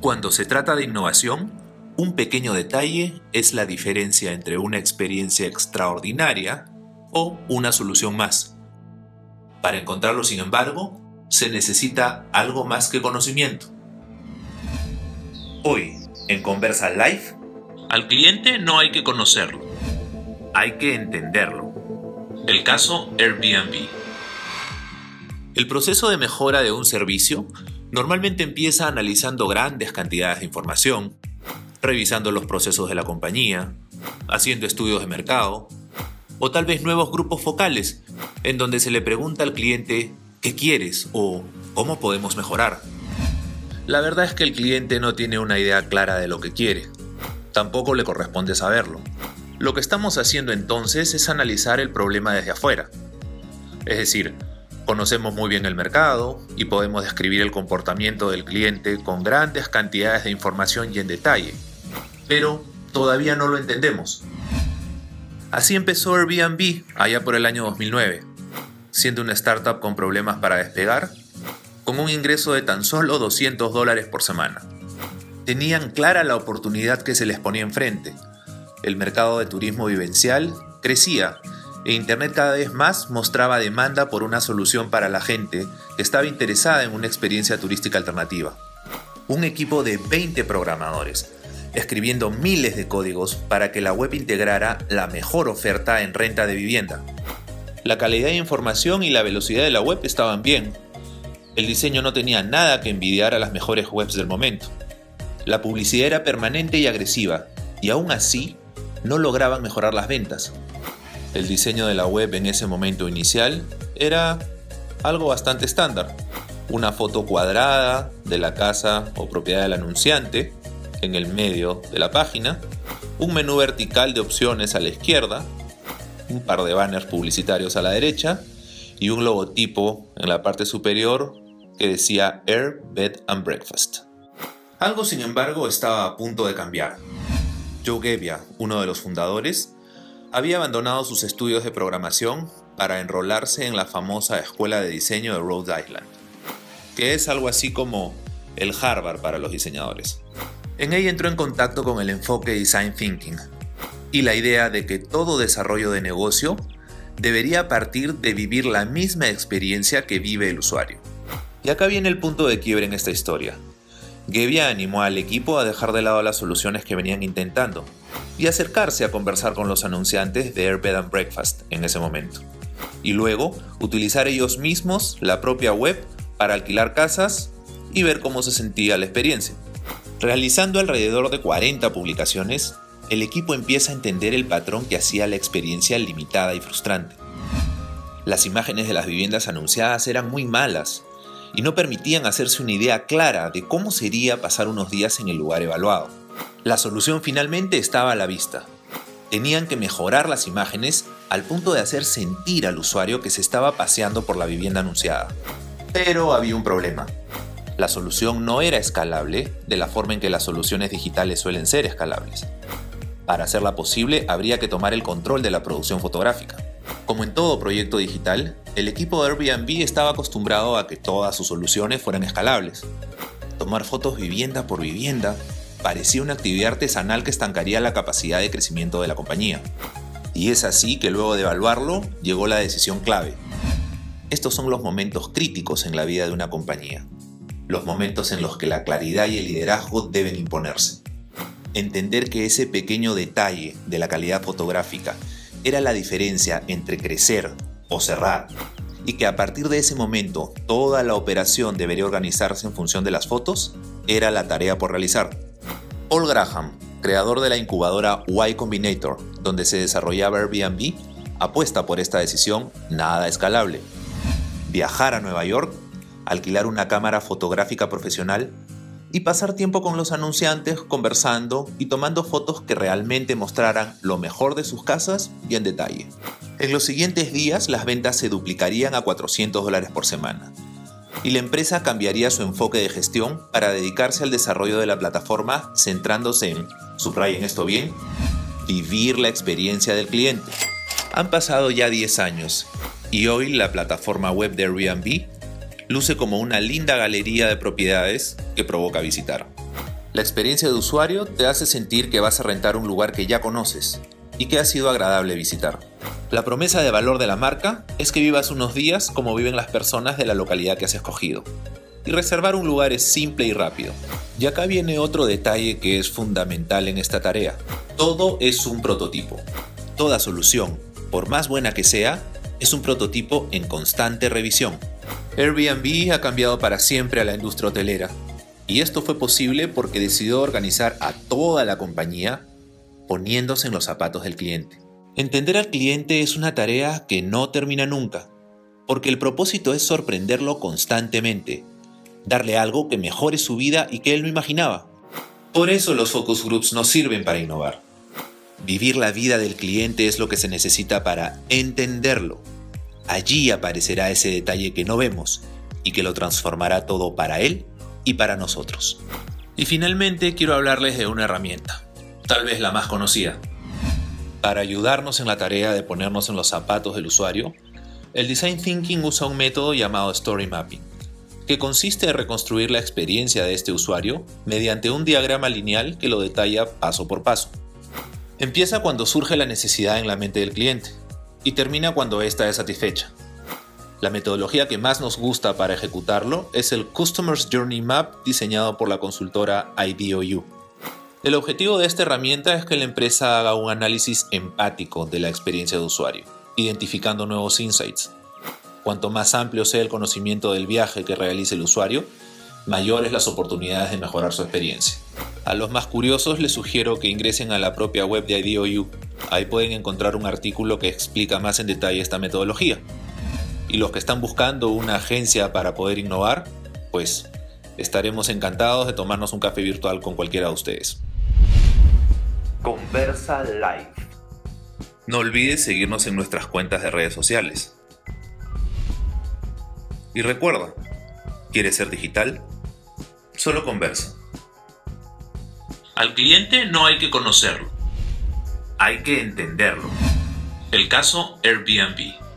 Cuando se trata de innovación, un pequeño detalle es la diferencia entre una experiencia extraordinaria o una solución más. Para encontrarlo, sin embargo, se necesita algo más que conocimiento. Hoy, en Conversa Live, al cliente no hay que conocerlo, hay que entenderlo. El caso Airbnb. El proceso de mejora de un servicio normalmente empieza analizando grandes cantidades de información, revisando los procesos de la compañía, haciendo estudios de mercado, o tal vez nuevos grupos focales, en donde se le pregunta al cliente ¿qué quieres? o ¿cómo podemos mejorar? La verdad es que el cliente no tiene una idea clara de lo que quiere. Tampoco le corresponde saberlo. Lo que estamos haciendo entonces es analizar el problema desde afuera. Es decir, conocemos muy bien el mercado y podemos describir el comportamiento del cliente con grandes cantidades de información y en detalle pero todavía no lo entendemos. Así empezó Airbnb allá por el año 2009, siendo una startup con problemas para despegar, con un ingreso de tan solo 200 dólares por semana. Tenían clara la oportunidad que se les ponía enfrente. El mercado de turismo vivencial crecía e Internet cada vez más mostraba demanda por una solución para la gente que estaba interesada en una experiencia turística alternativa. Un equipo de 20 programadores escribiendo miles de códigos para que la web integrara la mejor oferta en renta de vivienda. La calidad de información y la velocidad de la web estaban bien. El diseño no tenía nada que envidiar a las mejores webs del momento. La publicidad era permanente y agresiva, y aún así no lograban mejorar las ventas. El diseño de la web en ese momento inicial era algo bastante estándar. Una foto cuadrada de la casa o propiedad del anunciante, en el medio de la página, un menú vertical de opciones a la izquierda, un par de banners publicitarios a la derecha y un logotipo en la parte superior que decía Air, Bed and Breakfast. Algo, sin embargo, estaba a punto de cambiar. Joe Gebbia, uno de los fundadores, había abandonado sus estudios de programación para enrolarse en la famosa Escuela de Diseño de Rhode Island, que es algo así como el Harvard para los diseñadores. En ella entró en contacto con el enfoque Design Thinking y la idea de que todo desarrollo de negocio debería partir de vivir la misma experiencia que vive el usuario. Y acá viene el punto de quiebre en esta historia. Gebbia animó al equipo a dejar de lado las soluciones que venían intentando y acercarse a conversar con los anunciantes de Airbed and Breakfast en ese momento. Y luego utilizar ellos mismos la propia web para alquilar casas y ver cómo se sentía la experiencia. Realizando alrededor de 40 publicaciones, el equipo empieza a entender el patrón que hacía la experiencia limitada y frustrante. Las imágenes de las viviendas anunciadas eran muy malas y no permitían hacerse una idea clara de cómo sería pasar unos días en el lugar evaluado. La solución finalmente estaba a la vista. Tenían que mejorar las imágenes al punto de hacer sentir al usuario que se estaba paseando por la vivienda anunciada. Pero había un problema. La solución no era escalable de la forma en que las soluciones digitales suelen ser escalables. Para hacerla posible habría que tomar el control de la producción fotográfica. Como en todo proyecto digital, el equipo de Airbnb estaba acostumbrado a que todas sus soluciones fueran escalables. Tomar fotos vivienda por vivienda parecía una actividad artesanal que estancaría la capacidad de crecimiento de la compañía. Y es así que luego de evaluarlo llegó la decisión clave. Estos son los momentos críticos en la vida de una compañía los momentos en los que la claridad y el liderazgo deben imponerse. Entender que ese pequeño detalle de la calidad fotográfica era la diferencia entre crecer o cerrar y que a partir de ese momento toda la operación debería organizarse en función de las fotos, era la tarea por realizar. Paul Graham, creador de la incubadora Y Combinator, donde se desarrollaba Airbnb, apuesta por esta decisión nada escalable. Viajar a Nueva York alquilar una cámara fotográfica profesional y pasar tiempo con los anunciantes conversando y tomando fotos que realmente mostraran lo mejor de sus casas y en detalle. En los siguientes días las ventas se duplicarían a 400 dólares por semana y la empresa cambiaría su enfoque de gestión para dedicarse al desarrollo de la plataforma centrándose en, subrayen esto bien, vivir la experiencia del cliente. Han pasado ya 10 años y hoy la plataforma web de Airbnb luce como una linda galería de propiedades que provoca visitar. La experiencia de usuario te hace sentir que vas a rentar un lugar que ya conoces y que ha sido agradable visitar. La promesa de valor de la marca es que vivas unos días como viven las personas de la localidad que has escogido. Y reservar un lugar es simple y rápido. Y acá viene otro detalle que es fundamental en esta tarea. Todo es un prototipo. Toda solución, por más buena que sea, es un prototipo en constante revisión. Airbnb ha cambiado para siempre a la industria hotelera y esto fue posible porque decidió organizar a toda la compañía poniéndose en los zapatos del cliente. Entender al cliente es una tarea que no termina nunca, porque el propósito es sorprenderlo constantemente, darle algo que mejore su vida y que él no imaginaba. Por eso los focus groups nos sirven para innovar. Vivir la vida del cliente es lo que se necesita para entenderlo. Allí aparecerá ese detalle que no vemos y que lo transformará todo para él y para nosotros. Y finalmente quiero hablarles de una herramienta, tal vez la más conocida. Para ayudarnos en la tarea de ponernos en los zapatos del usuario, el Design Thinking usa un método llamado Story Mapping, que consiste en reconstruir la experiencia de este usuario mediante un diagrama lineal que lo detalla paso por paso. Empieza cuando surge la necesidad en la mente del cliente y termina cuando ésta es satisfecha. La metodología que más nos gusta para ejecutarlo es el Customer's Journey Map diseñado por la consultora IDOU. El objetivo de esta herramienta es que la empresa haga un análisis empático de la experiencia de usuario, identificando nuevos insights. Cuanto más amplio sea el conocimiento del viaje que realice el usuario, mayores las oportunidades de mejorar su experiencia. A los más curiosos les sugiero que ingresen a la propia web de IDOU. Ahí pueden encontrar un artículo que explica más en detalle esta metodología y los que están buscando una agencia para poder innovar, pues estaremos encantados de tomarnos un café virtual con cualquiera de ustedes. Conversa Live. No olvides seguirnos en nuestras cuentas de redes sociales. Y recuerda, ¿quieres ser digital? Solo conversa. Al cliente no hay que conocerlo, hay que entenderlo. El caso Airbnb.